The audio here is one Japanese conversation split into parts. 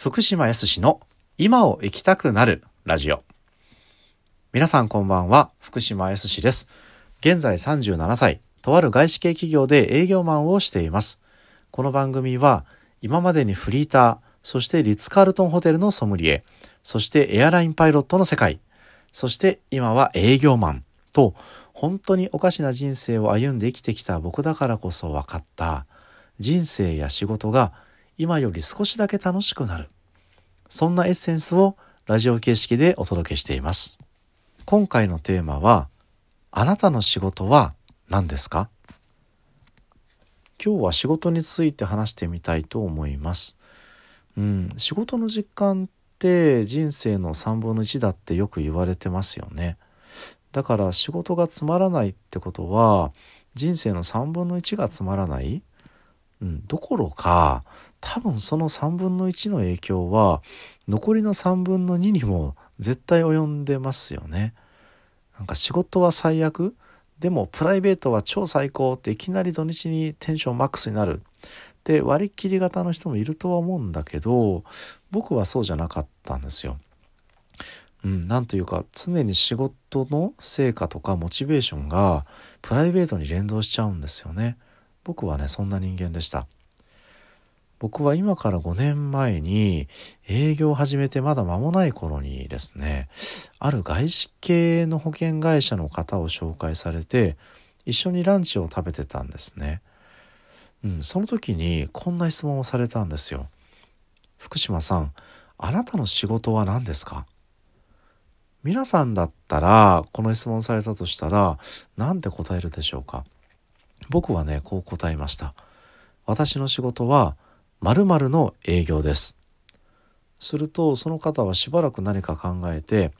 福島康の今を生きたくなるラジオ。皆さんこんばんは、福島康です。現在37歳、とある外資系企業で営業マンをしています。この番組は今までにフリーター、そしてリッツ・カールトンホテルのソムリエ、そしてエアラインパイロットの世界、そして今は営業マンと本当におかしな人生を歩んで生きてきた僕だからこそ分かった人生や仕事が今より少しだけ楽しくなる。そんなエッセンスをラジオ形式でお届けしています。今回のテーマはあなたの仕事は何ですか？今日は仕事について話してみたいと思います。うん仕事の実感って人生の3分の1だってよく言われてますよね。だから仕事がつまらないってことは人生の3分の1がつまらない？うん、どころか多分その3分の1の影響は残りの3分の2にも絶対及んでますよね。なんか仕事は最悪でもプライベートは超最高っていきなり土日にテンションマックスになるで割り切り型の人もいるとは思うんだけど僕はそうじゃなかったんですよ。うん、なんというか常に仕事の成果とかモチベーションがプライベートに連動しちゃうんですよね。僕はねそんな人間でした僕は今から5年前に営業を始めてまだ間もない頃にですねある外資系の保険会社の方を紹介されて一緒にランチを食べてたんですね。うん、その時にこんな質問をされたんですよ。福島さんあなたの仕事は何ですか？皆さんだったらこの質問されたとしたら何て答えるでしょうか？僕はねこう答えました。私の仕事は〇〇の営業です。するとその方はしばらく何か考えて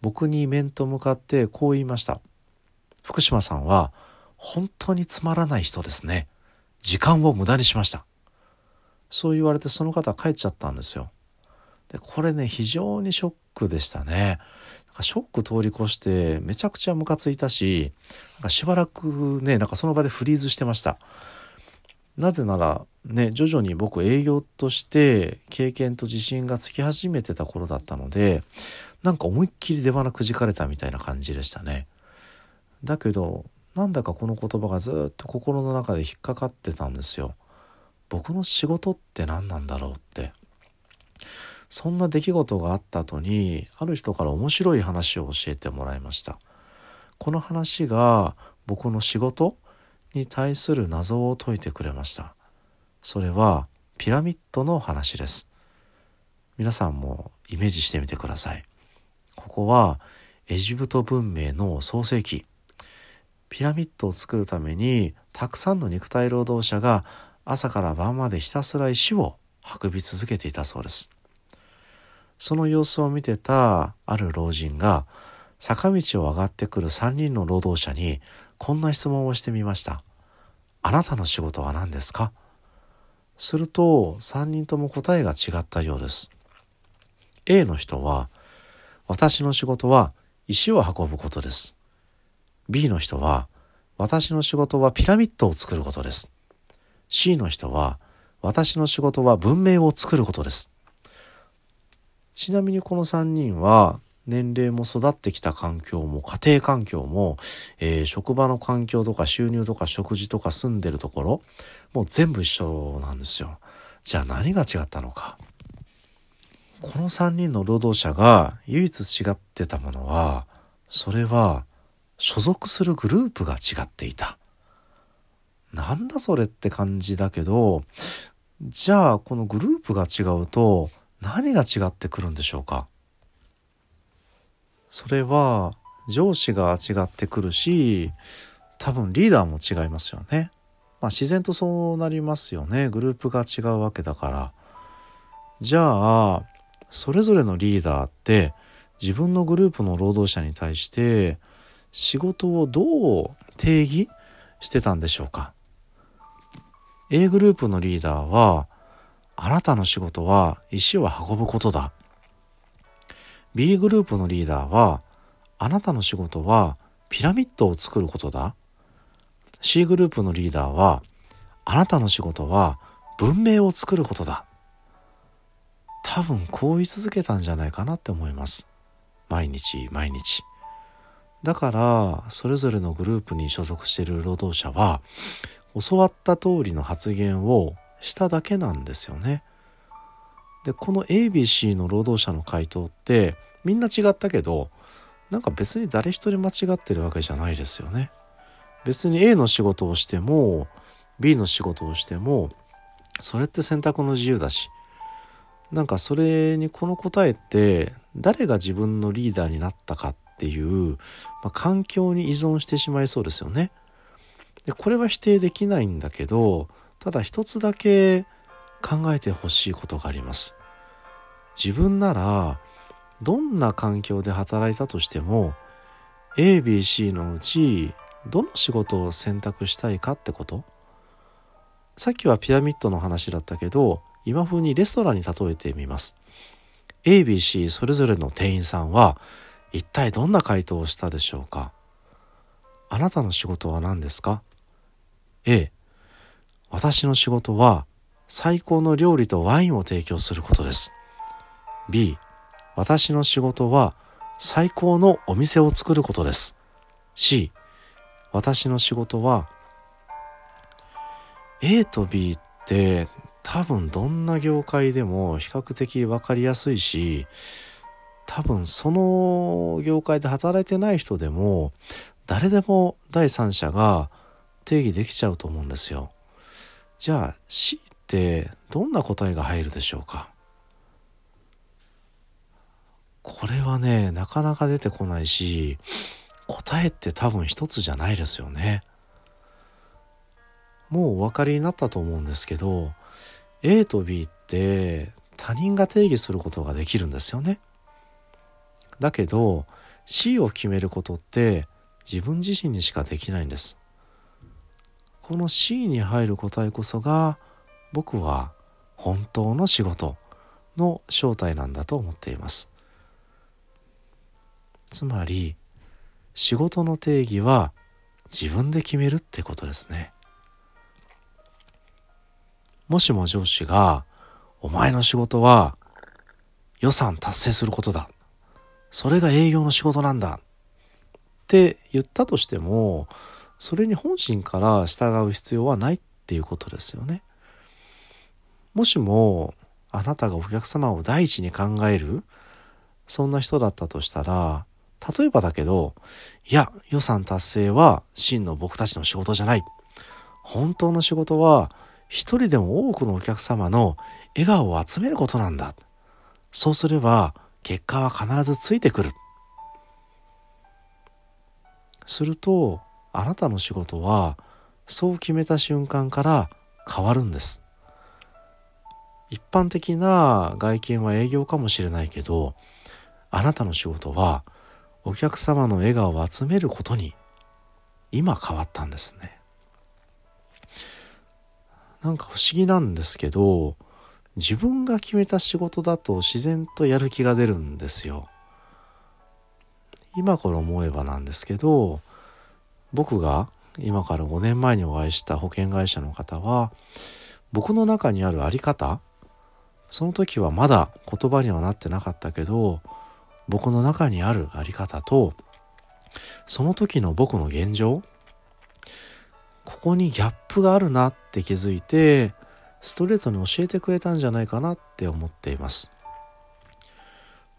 僕に面と向かってこう言いました。福島さんは本当につまらない人ですね。時間を無駄にしました。そう言われてその方帰っちゃったんですよ。でこれね非常にショックでしたね。かショック通り越してめちゃくちゃムカついたしなんかしばらくねなんかその場でフリーズしてました。なぜならね徐々に僕営業として経験と自信がつき始めてた頃だったのでなんか思いっきり出花くじかれたみたいな感じでしたね。だけどなんだかこの言葉がずっと心の中で引っかかってたんですよ。僕の仕事って何なんだろうって。そんな出来事があった後にある人から面白い話を教えてもらいました。この話が僕の仕事に対する謎を解いてくれました。それはピラミッドの話です。皆さんもイメージしてみてください。ここはエジプト文明の創世記。ピラミッドを作るためにたくさんの肉体労働者が朝から晩までひたすら石を運び続けていたそうです。その様子を見てたある老人が坂道を上がってくる3人の労働者にこんな質問をしてみました。あなたの仕事は何ですか？すると3人とも答えが違ったようです。A の人は私の仕事は石を運ぶことです。B の人は私の仕事はピラミッドを作ることです。C の人は私の仕事は文明を作ることです。ちなみにこの3人は年齢も育ってきた環境も家庭環境も、えー、職場の環境とか収入とか食事とか住んでるところもう全部一緒なんですよ。じゃあ何が違ったのか。この3人の労働者が唯一違ってたものはそれは所属するグループが違っていた。なんだそれって感じだけどじゃあこのグループが違うと何が違ってくるんでしょうかそれは上司が違ってくるし多分リーダーも違いますよね。まあ自然とそうなりますよね。グループが違うわけだから。じゃあそれぞれのリーダーって自分のグループの労働者に対して仕事をどう定義してたんでしょうか？A グループのリーダーはあなたの仕事は石を運ぶことだ。B グループのリーダーは、あなたの仕事はピラミッドを作ることだ。C グループのリーダーは、あなたの仕事は文明を作ることだ。多分こう言い続けたんじゃないかなって思います毎日毎日だからそれぞれのグループに所属している労働者は教わった通りの発言をしただけなんですよねでこの ABC の労働者の回答ってみんな違ったけどなんか別に誰一人間違ってるわけじゃないですよね別に A の仕事をしても B の仕事をしてもそれって選択の自由だしなんかそれにこの答えって誰が自分のリーダーになったかっていう、まあ、環境に依存してしまいそうですよね。でこれは否定できないんだけどただ一つだけ考えてほしいことがあります。自分ならどんな環境で働いたとしても ABC のうちどの仕事を選択したいかってこと？さっきはピラミッドの話だったけど今風にレストランに例えてみます。ABC それぞれの店員さんは一体どんな回答をしたでしょうか？あなたの仕事は何ですか？A 私の仕事は最高の料理とワインを提供することです B 私の仕事は最高のお店を作ることです C 私の仕事は A と B って多分どんな業界でも比較的分かりやすいし多分その業界で働いてない人でも誰でも第三者が定義できちゃうと思うんですよ。じゃあ C ってどんな答えが入るでしょうか？これはねなかなか出てこないし答えって多分一つじゃないですよね。もうお分かりになったと思うんですけど A と B って他人が定義することができるんですよね。だけど C を決めることって自分自身にしかできないんです。この C に入る答えこそが僕は本当の仕事の正体なんだと思っています。つまり仕事の定義は自分で決めるってことですね。もしも上司が、お前の仕事は予算達成することだ。それが営業の仕事なんだ。って言ったとしても、それに本心から従う必要はないっていうことですよね。もしも、あなたがお客様を第一に考える、そんな人だったとしたら、例えばだけど、いや、予算達成は真の僕たちの仕事じゃない。本当の仕事は一人でも多くのお客様の笑顔を集めることなんだ。そうすれば結果は必ずついてくる。するとあなたの仕事はそう決めた瞬間から変わるんです。一般的な外見は営業かもしれないけどあなたの仕事はお客様の笑顔を集めることに今変わったんですね。なんか不思議なんですけど自分が決めた仕事だと自然とやる気が出るんですよ。今から思えばなんですけど僕が今から5年前にお会いした保険会社の方は僕の中にある在り方その時はまだ言葉にはなってなかったけど僕の中にある在り方とその時の僕の現状ここにギャップがあるなって気づいてストレートに教えてくれたんじゃないかなって思っています。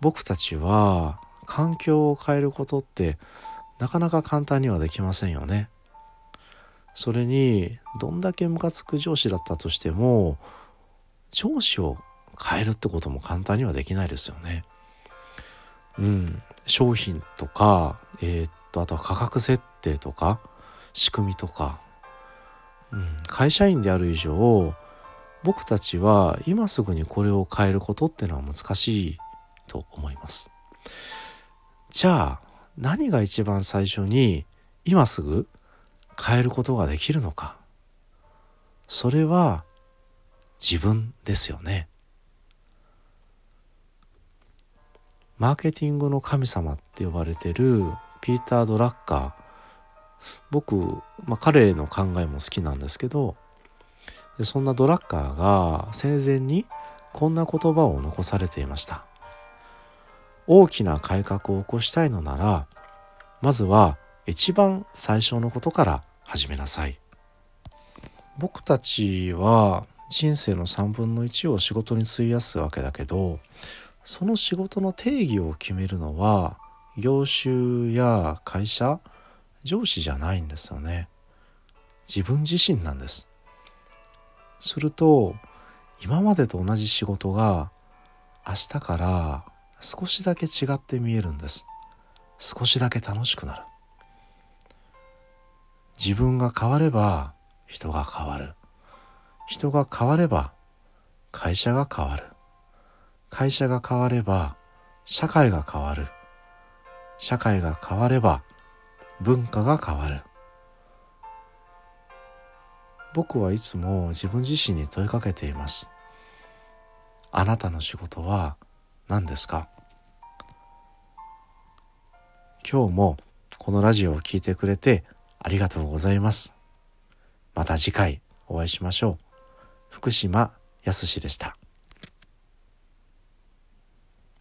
僕たちは環境を変えることってなかなか簡単にはできませんよね。それにどんだけムカつく上司だったとしても上司を変えるってことも簡単にはできないですよね。うん。商品とかえー、っとあとは価格設定とか仕組みとか。うん、会社員である以上僕たちは今すぐにこれを変えることってのは難しいと思います。じゃあ何が一番最初に今すぐ変えることができるのか。それは自分ですよね。マーケティングの神様って呼ばれてるピーター・ドラッカー。僕、まあ、彼の考えも好きなんですけどでそんなドラッカーが生前にこんな言葉を残されていました。大きな改革を起こしたいのならまずは一番最初のことから始めなさい。僕たちは人生の3分の1を仕事に費やすわけだけどその仕事の定義を決めるのは業種や会社上司じゃないんですよね。自分自身なんです。すると今までと同じ仕事が明日から少しだけ違って見えるんです。少しだけ楽しくなる。自分が変われば人が変わる。人が変われば会社が変わる。会社が変われば社会が変わる。社会が変われば文化が変わる。僕はいつも自分自身に問いかけています。あなたの仕事は何ですか？今日もこのラジオを聴いてくれてありがとうございます。また次回お会いしましょう。福島康でした。